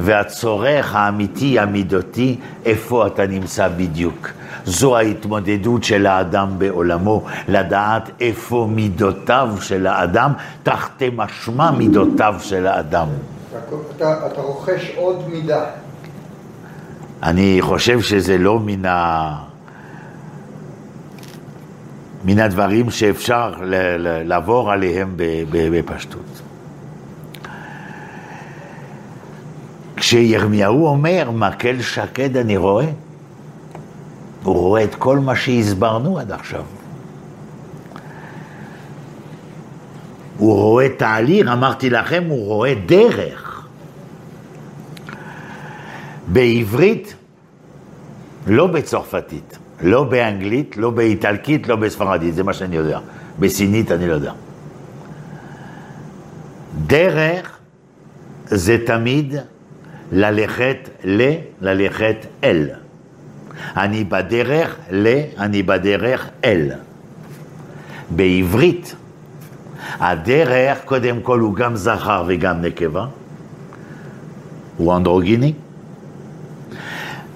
והצורך האמיתי, המידותי, איפה אתה נמצא בדיוק. זו ההתמודדות של האדם בעולמו, לדעת איפה מידותיו של האדם, תחתי משמע מידותיו של האדם. אתה, אתה, אתה רוכש עוד מידה. אני חושב שזה לא מן, ה... מן הדברים שאפשר. לעבור עליהם בפשטות. כשירמיהו אומר, מקל שקד אני רואה, הוא רואה את כל מה שהסברנו עד עכשיו. הוא רואה תהליך, אמרתי לכם, הוא רואה דרך. בעברית, לא בצרפתית, לא באנגלית, לא באיטלקית, לא בספרדית, זה מה שאני יודע. בסינית אני לא יודע. דרך זה תמיד ללכת ל, ללכת אל. אני בדרך ל, אני בדרך אל. בעברית, הדרך, קודם כל, הוא גם זכר וגם נקבה, הוא אנדרוגיני,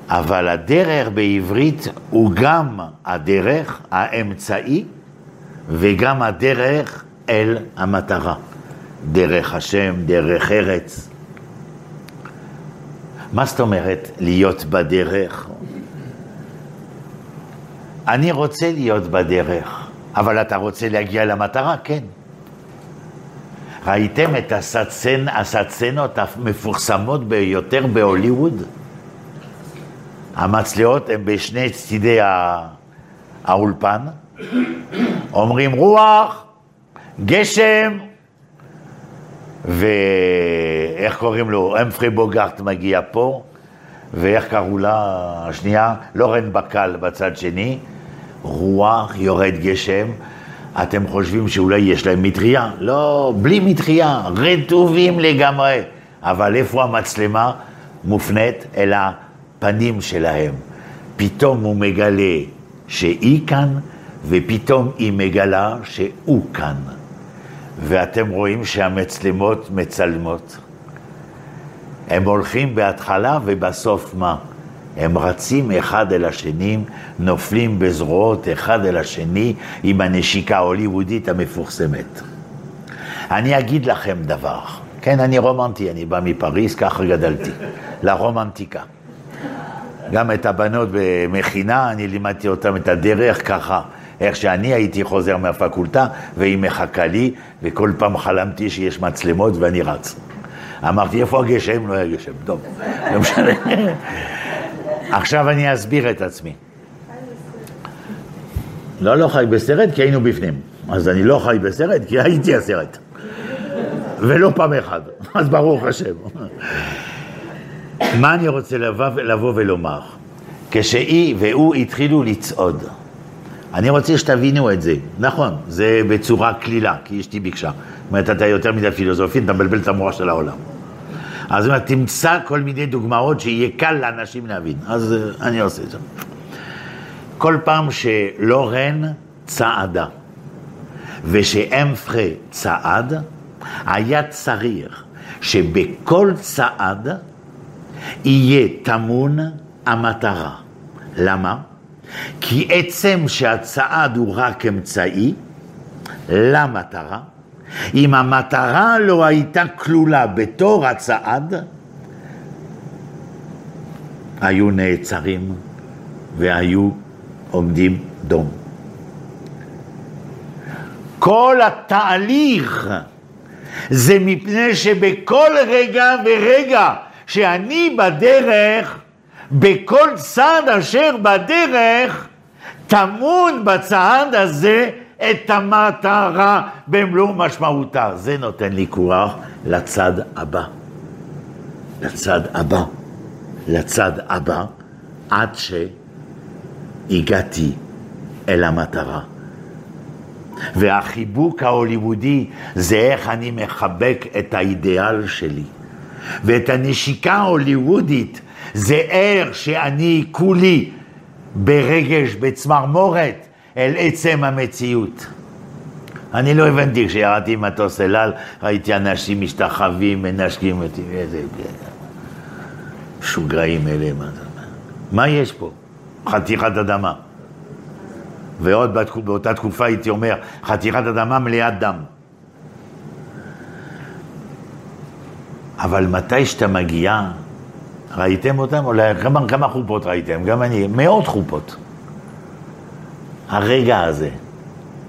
אבל הדרך בעברית הוא גם הדרך, האמצעי, וגם הדרך אל המטרה. דרך השם, דרך ארץ. מה זאת אומרת להיות בדרך? אני רוצה להיות בדרך, אבל אתה רוצה להגיע למטרה? כן. ראיתם את הסצנ... הסצנות המפורסמות ביותר בהוליווד? המצלעות הן בשני צידי האולפן, אומרים רוח, גשם, ואיך קוראים לו? אמפרי בוגארט מגיע פה, ואיך קראו לה השנייה? לורן בקל בצד שני, רוח, יורד גשם. אתם חושבים שאולי יש להם מטריה? לא, בלי מטריה, רטובים לגמרי. אבל איפה המצלמה מופנית? אל הפנים שלהם. פתאום הוא מגלה שהיא כאן, ופתאום היא מגלה שהוא כאן. ואתם רואים שהמצלמות מצלמות. הם הולכים בהתחלה ובסוף מה? הם רצים אחד אל השני, נופלים בזרועות אחד אל השני עם הנשיקה ההוליוודית המפורסמת. אני אגיד לכם דבר, כן, אני רומנטי, אני בא מפריז, ככה גדלתי, לרומנטיקה. גם את הבנות במכינה, אני לימדתי אותם את הדרך ככה. איך שאני הייתי חוזר מהפקולטה, והיא מחכה לי, וכל פעם חלמתי שיש מצלמות ואני רץ. אמרתי, איפה הגשם? לא היה גשם. טוב, לא משנה. עכשיו אני אסביר את עצמי. לא, לא חי בסרט, כי היינו בפנים. אז אני לא חי בסרט, כי הייתי הסרט. ולא פעם אחת. אז ברוך השם. מה אני רוצה לבוא, ולומר? כשהיא והוא התחילו לצעוד. אני רוצה שתבינו את זה. נכון, זה בצורה קלילה, כי אשתי ביקשה. זאת אומרת, אתה יותר מדי פילוסופית, אתה מבלבל את המוח של העולם. אז אומרת, תמצא כל מיני דוגמאות שיהיה קל לאנשים להבין. אז uh, אני עושה את זה. כל פעם שלורן צעדה ושאמפרה צעד, היה צריך שבכל צעד יהיה טמון המטרה. למה? כי עצם שהצעד הוא רק אמצעי למטרה, אם המטרה לא הייתה כלולה בתור הצעד, היו נעצרים והיו עומדים דום. כל התהליך זה מפני שבכל רגע ורגע שאני בדרך, בכל צעד אשר בדרך, טמון בצעד הזה את המטרה במלוא משמעותה. זה נותן לי כוח לצד הבא. לצד הבא. לצד הבא, עד שהגעתי אל המטרה. והחיבוק ההוליוודי זה איך אני מחבק את האידיאל שלי. ואת הנשיקה ההוליוודית זה איך שאני כולי ברגש, בצמרמורת, אל עצם המציאות. אני לא הבנתי, כשירדתי מטוס אל על, ראיתי אנשים משתחווים, מנשקים אותי, איזה... שוגרעים אלה, מה זה? מה יש פה? חתיכת אדמה. ועוד באותה תקופה הייתי אומר, חתיכת אדמה מלאת דם. אבל מתי שאתה מגיע, ראיתם אותם? אולי כמה, כמה חופות ראיתם? גם אני, מאות חופות. הרגע הזה,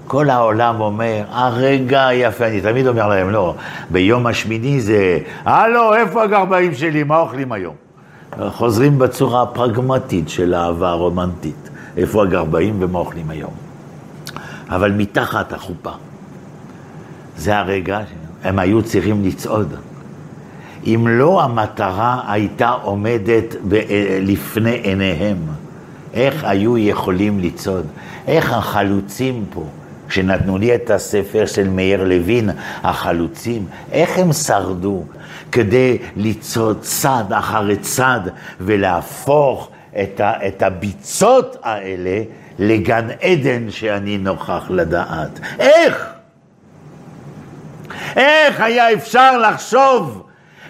כל העולם אומר, הרגע היפה, אני תמיד אומר להם, לא, ביום השמיני זה, הלו, איפה הגרביים שלי, מה אוכלים היום? חוזרים בצורה הפרגמטית של האהבה הרומנטית, איפה הגרביים ומה אוכלים היום. אבל מתחת החופה, זה הרגע, הם היו צריכים לצעוד. אם לא המטרה הייתה עומדת ב- לפני עיניהם, איך היו יכולים לצעוד? איך החלוצים פה, שנתנו לי את הספר של מאיר לוין, החלוצים, איך הם שרדו כדי לצעוד צד אחרי צד ולהפוך את, ה- את הביצות האלה לגן עדן שאני נוכח לדעת? איך? איך היה אפשר לחשוב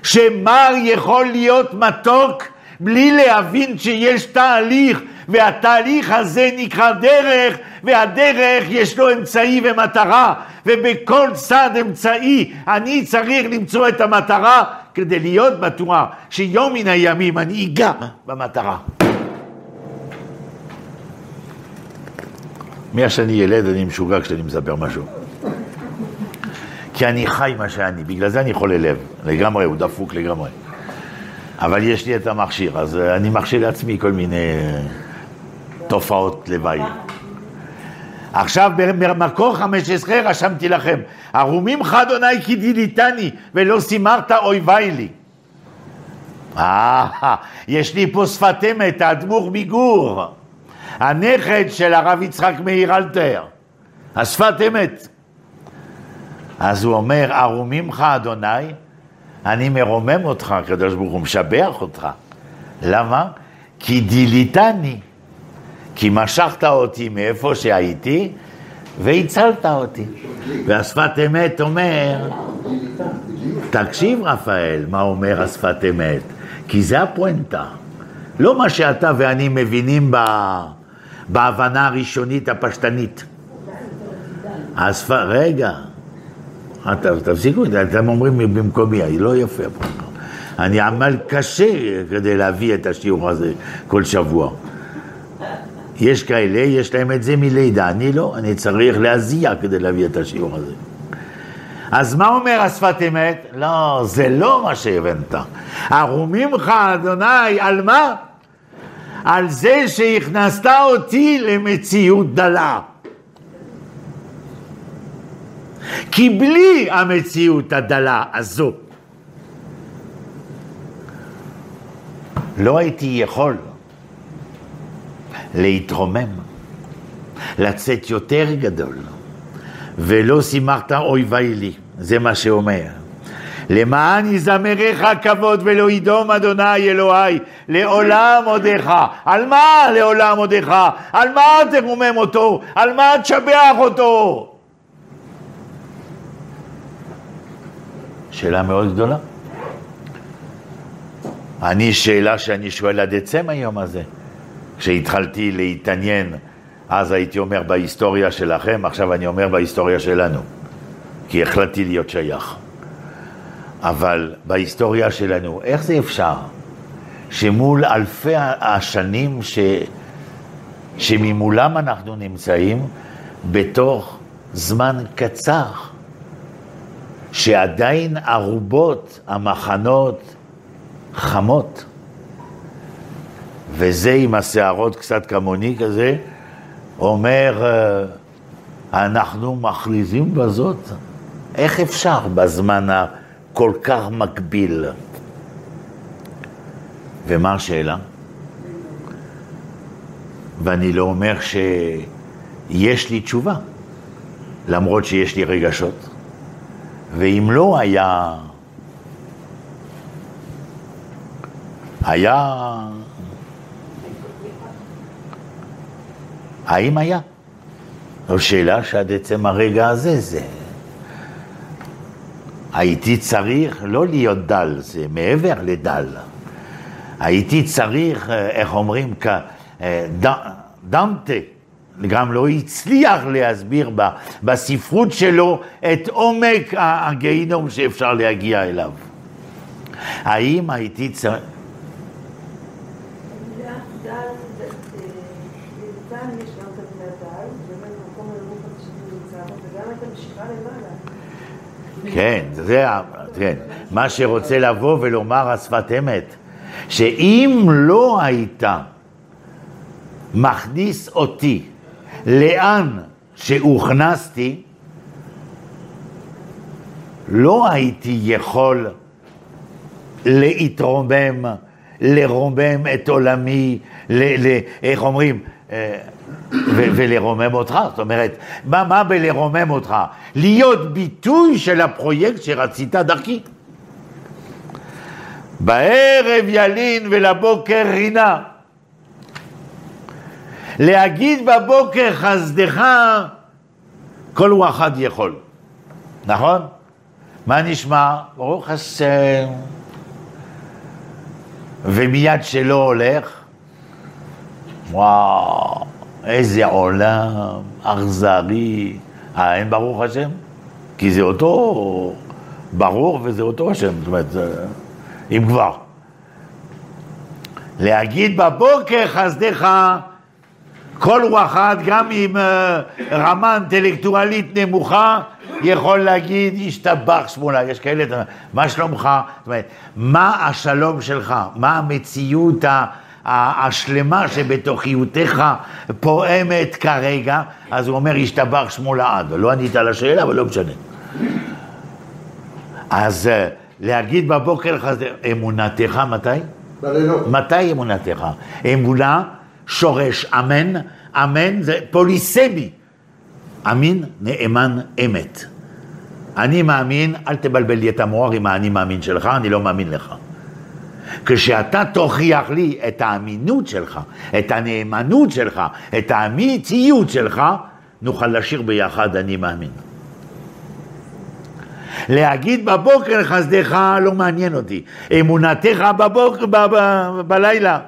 שמר יכול להיות מתוק בלי להבין שיש תהליך, והתהליך הזה נקרא דרך, והדרך יש לו אמצעי ומטרה, ובכל צד אמצעי אני צריך למצוא את המטרה כדי להיות בטוח שיום מן הימים אני אגע במטרה. מאז שאני ילד אני משוגע כשאני מספר משהו. כי אני חי מה שאני, בגלל זה אני חולה לב, לגמרי, הוא דפוק לגמרי. אבל יש לי את המכשיר, אז אני מכשיר לעצמי כל מיני תופעות לוואי. עכשיו במקור 15 רשמתי לכם, ערומים חד-אוני כי דיליתני ולא שימרת אויבי לי. אה, יש לי פה שפת אמת, האדמו"ר מגור, הנכד של הרב יצחק מאיר אלתר, השפת אמת. אז הוא אומר, ערומים לך אדוני, אני מרומם אותך, הקדוש ברוך הוא משבח אותך. למה? כי דיליתני, כי משכת אותי מאיפה שהייתי והצלת אותי. והשפת אמת אומר, תקשיב רפאל, מה אומר השפת אמת, כי זה הפואנטה. לא מה שאתה ואני מבינים ב... בהבנה הראשונית הפשטנית. השפ... רגע, תפסיקו, אתם אומרים במקומי, אני לא יפה פה. אני עמל קשה כדי להביא את השיעור הזה כל שבוע. יש כאלה, יש להם את זה מלידה, אני לא, אני צריך להזיע כדי להביא את השיעור הזה. אז מה אומר השפת אמת? לא, זה לא מה שהבנת. ערומים לך, אדוני, על מה? על זה שהכנסת אותי למציאות דלה. כי בלי המציאות הדלה הזו, לא הייתי יכול להתרומם, לצאת יותר גדול, ולא שימחת אויבי לי, זה מה שאומר. למען יזמרך כבוד ולא ידום אדוני אלוהי לעולם עודך. על מה לעולם עודך? על מה תרומם אותו? על מה תשבח אותו? שאלה מאוד גדולה. אני, שאלה שאני שואל עד עצם היום הזה. כשהתחלתי להתעניין, אז הייתי אומר בהיסטוריה שלכם, עכשיו אני אומר בהיסטוריה שלנו. כי החלטתי להיות שייך. אבל בהיסטוריה שלנו, איך זה אפשר שמול אלפי השנים ש... שממולם אנחנו נמצאים, בתוך זמן קצר, שעדיין ארובות המחנות חמות, וזה עם השערות קצת כמוני כזה, אומר, אנחנו מכריזים בזאת, איך אפשר בזמן הכל כך מקביל? ומה השאלה? ואני לא אומר שיש לי תשובה, למרות שיש לי רגשות. ואם לא היה, היה, האם היה? זו שאלה שעד עצם הרגע הזה זה... הייתי צריך לא להיות דל, זה מעבר לדל. הייתי צריך, איך אומרים, אה, ד- גם לא הצליח להסביר ב- בספרות שלו את עומק הגיהינום שאפשר להגיע אליו. האם הייתי צריך... כן, זה, כן, מה שרוצה לבוא ולומר השפת אמת, שאם לא היית מכניס אותי לאן שהוכנסתי, לא הייתי יכול להתרומם, לרומם את עולמי, ל, ל, איך אומרים, אה, ו- ולרומם אותך, זאת אומרת, מה, מה בלרומם אותך? להיות ביטוי של הפרויקט שרצית דרכי. בערב ילין ולבוקר רינה. להגיד בבוקר חסדך, כל הוא אחד יכול, נכון? מה נשמע? ברוך השם. ומיד שלא הולך, וואו, איזה עולם אכזרי. אה, אין ברוך השם? כי זה אותו ברוך וזה אותו השם, זאת אומרת, אם כבר. להגיד בבוקר חסדך, כל רוחת, גם עם אה, רמה אינטלקטואלית נמוכה, יכול להגיד, השתבח שמונה, יש כאלה, מה שלומך? זאת אומרת, מה השלום שלך? מה המציאות ה- השלמה שבתוכיותיך פועמת כרגע? אז הוא אומר, השתבח שמו לעד. לא ענית על השאלה, אבל לא משנה. אז אה, להגיד בבוקר, אמונתך מתי? בלילות. מתי אמונתך? אמונה, שורש אמן, אמן זה פוליסמי. אמין, נאמן, אמת. אני מאמין, אל תבלבל לי את המוח עם האני מאמין שלך, אני לא מאמין לך. כשאתה תוכיח לי את האמינות שלך, את הנאמנות שלך, את האמיתיות שלך, נוכל לשיר ביחד אני מאמין. להגיד בבוקר חסדך לא מעניין אותי, אמונתך בבוקר, ב- ב- בלילה,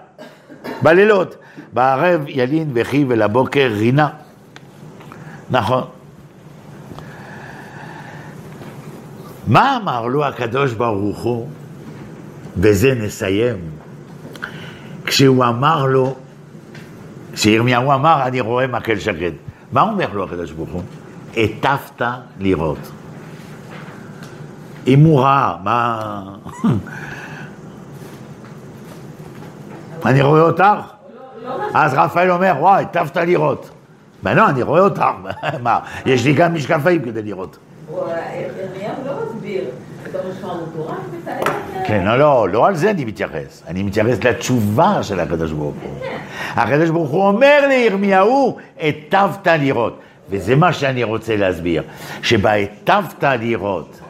בלילות, בערב ילין וכי ולבוקר רינה. נכון. מה אמר לו הקדוש ברוך הוא, בזה נסיים, כשהוא אמר לו, כשירמיהו אמר, אני רואה מקל שקד. מה אומר לו הקדוש ברוך הוא? היטבת לראות. אם הוא ראה, מה... <laughs> אני רואה אותך? אז רפאל אומר, וואי, היטבת לראות. לא, אני רואה אותך. <laughs> מה, יש לי גם משקפיים כדי לראות. לא. כן, לא, לא, לא על זה אני מתייחס. אני מתייחס לתשובה של הקדוש ברוך הוא. הקדוש ברוך הוא אומר לירמיהו, היטבת לראות. וזה מה שאני רוצה להסביר, שבהיטבת לראות,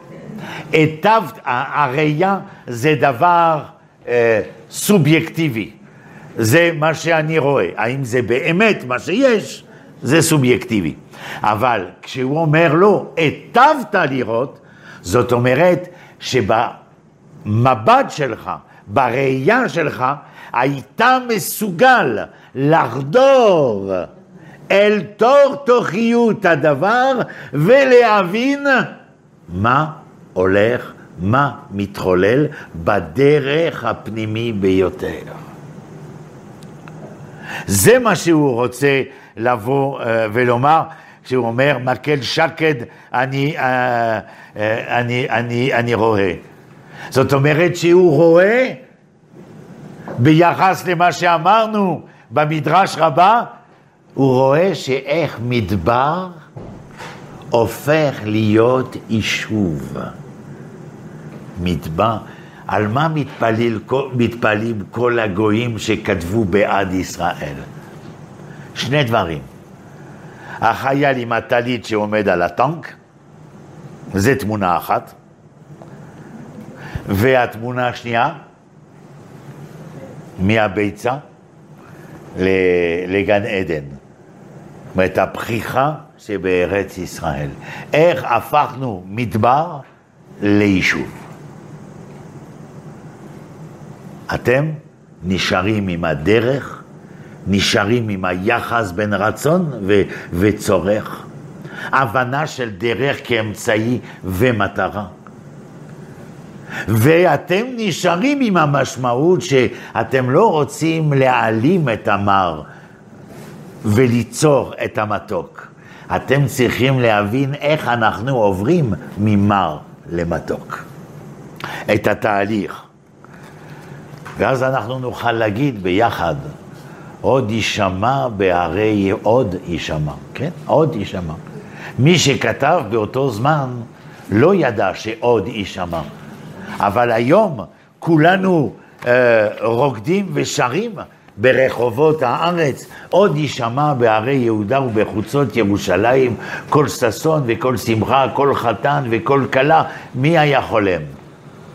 היטבת, הראייה זה דבר אה, סובייקטיבי. זה מה שאני רואה. האם זה באמת מה שיש? זה סובייקטיבי. אבל כשהוא אומר לו, היטבת לראות, זאת אומרת שבמבט שלך, בראייה שלך, היית מסוגל לחדור אל תוך תוכיות הדבר ולהבין מה הולך, מה מתחולל בדרך הפנימי ביותר. זה מה שהוא רוצה לבוא אה, ולומר, כשהוא אומר, מקל שקד אני, אה, אה, אני, אני, אני רואה. זאת אומרת שהוא רואה ביחס למה שאמרנו במדרש רבה, הוא רואה שאיך מדבר הופך להיות יישוב. מדבר, על מה מתפלל, מתפללים כל הגויים שכתבו בעד ישראל? שני דברים. החייל עם הטלית שעומד על הטנק, זה תמונה אחת, והתמונה השנייה, מהביצה לגן עדן. זאת אומרת, הפריחה שבארץ ישראל. איך הפכנו מדבר ליישוב. אתם נשארים עם הדרך נשארים עם היחס בין רצון ו- וצורך, הבנה של דרך כאמצעי ומטרה. ואתם נשארים עם המשמעות שאתם לא רוצים להעלים את המר וליצור את המתוק. אתם צריכים להבין איך אנחנו עוברים ממר למתוק. את התהליך. ואז אנחנו נוכל להגיד ביחד, עוד יישמע בהרי עוד יישמע, כן? עוד יישמע. מי שכתב באותו זמן לא ידע שעוד יישמע, אבל היום כולנו אה, רוקדים ושרים ברחובות הארץ, עוד יישמע בהרי יהודה ובחוצות ירושלים, כל ששון וכל שמחה, כל חתן וכל כלה, מי היה חולם?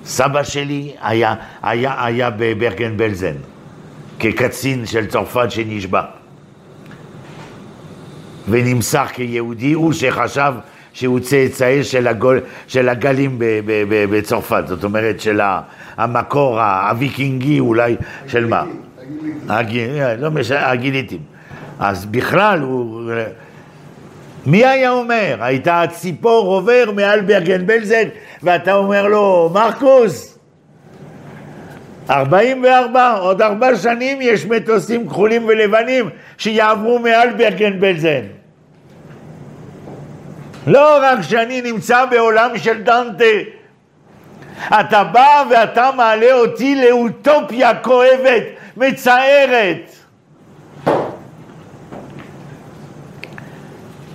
סבא שלי היה, היה, היה בברגן בלזן, כקצין של צרפת שנשבע. ונמסך כיהודי, הוא שחשב שהוא צאצאי של, הגול, של הגלים ב, ב, ב, בצרפת, זאת אומרת של המקור הוויקינגי אולי, של מה? לא משנה, הגיליטים. אז בכלל הוא... מי היה אומר? הייתה ציפור עובר מעל ברגן בלזן ואתה אומר לו, מרקוס, 44, עוד ארבע שנים יש מטוסים כחולים ולבנים שיעברו מעל ברגן בלזן. לא רק שאני נמצא בעולם של דנטה, אתה בא ואתה מעלה אותי לאוטופיה כואבת, מצערת.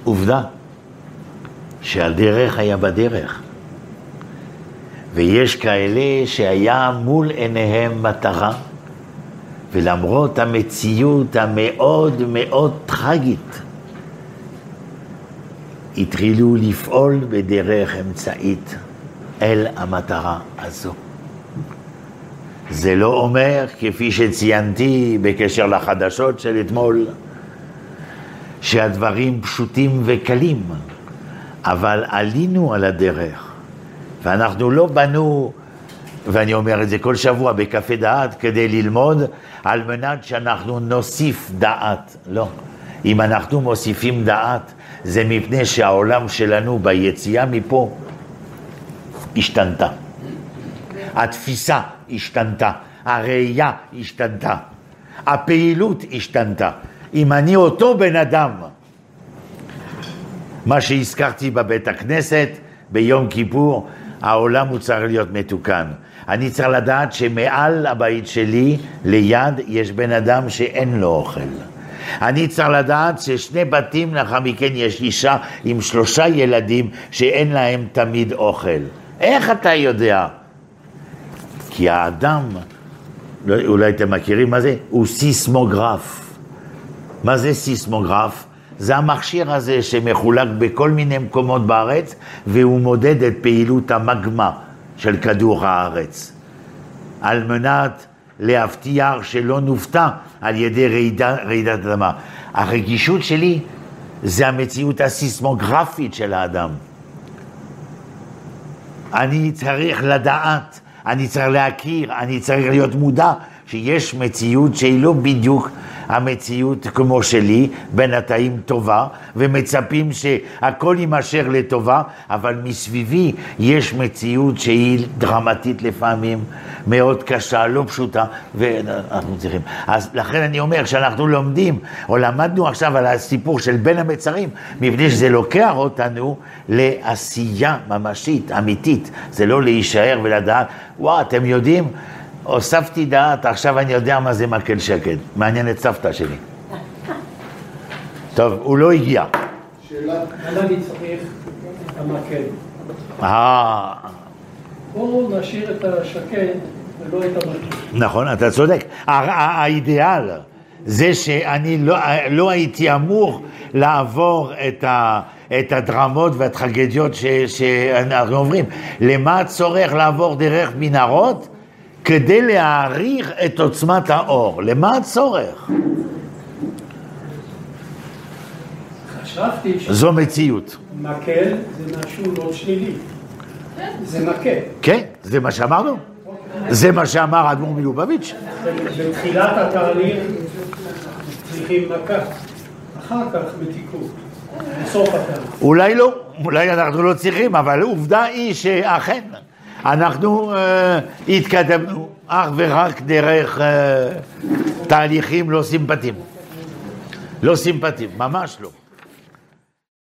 עובדה שהדרך היה בדרך. ויש כאלה שהיה מול עיניהם מטרה, ולמרות המציאות המאוד מאוד טרגית, התחילו לפעול בדרך אמצעית אל המטרה הזו. זה לא אומר, כפי שציינתי בקשר לחדשות של אתמול, שהדברים פשוטים וקלים, אבל עלינו על הדרך, ואנחנו לא בנו, ואני אומר את זה כל שבוע בקפה דעת, כדי ללמוד, על מנת שאנחנו נוסיף דעת. לא. אם אנחנו מוסיפים דעת, זה מפני שהעולם שלנו ביציאה מפה השתנתה. התפיסה השתנתה, הראייה השתנתה, הפעילות השתנתה. אם אני אותו בן אדם, מה שהזכרתי בבית הכנסת ביום כיפור, העולם הוא צריך להיות מתוקן. אני צריך לדעת שמעל הבית שלי, ליד, יש בן אדם שאין לו אוכל. אני צריך לדעת ששני בתים לאחר מכן יש אישה עם שלושה ילדים שאין להם תמיד אוכל. איך אתה יודע? כי האדם, לא, אולי אתם מכירים מה זה? הוא סיסמוגרף. מה זה סיסמוגרף? זה המכשיר הזה שמחולק בכל מיני מקומות בארץ והוא מודד את פעילות המגמה של כדור הארץ. על מנת להבטיח שלא נופתע על ידי רעידה, רעידת אדמה. הרגישות שלי זה המציאות הסיסמוגרפית של האדם. אני צריך לדעת, אני צריך להכיר, אני צריך להיות מודע שיש מציאות שהיא לא בדיוק המציאות כמו שלי, בינתיים טובה, ומצפים שהכל יימשך לטובה, אבל מסביבי יש מציאות שהיא דרמטית לפעמים, מאוד קשה, לא פשוטה, ואנחנו צריכים. אז לכן אני אומר, כשאנחנו לומדים, או למדנו עכשיו על הסיפור של בין המצרים, מפני שזה לוקח אותנו לעשייה ממשית, אמיתית, זה לא להישאר ולדעת, וואו, אתם יודעים, הוספתי דעת, עכשיו אני יודע מה זה מקל שקד. מעניין את סבתא שלי. טוב, הוא לא הגיע. שאלה, למה אני צריך את המקל? אה... בואו נשאיר את השקד ולא את המקל. נכון, אתה צודק. האידיאל זה שאני לא, לא הייתי אמור לעבור את, ה, את הדרמות והטרגדיות שאנחנו עוברים. למה הצורך לעבור דרך מנהרות? כדי להעריך את עוצמת האור. למה הצורך? חשבתי זו מציאות. שמקל זה משהו לא שלילי. זה מקל. כן, זה מה שאמרנו. זה מה שאמר האדמו"ר מלובביץ'. בתחילת התהליך צריכים מכה, אחר כך מתיקות, בסוף התהליך. אולי לא, אולי אנחנו לא צריכים, אבל עובדה היא שאכן אנחנו אה, התקדמנו אך ורק דרך אה, תהליכים לא סימפטיים. לא סימפטיים, ממש לא.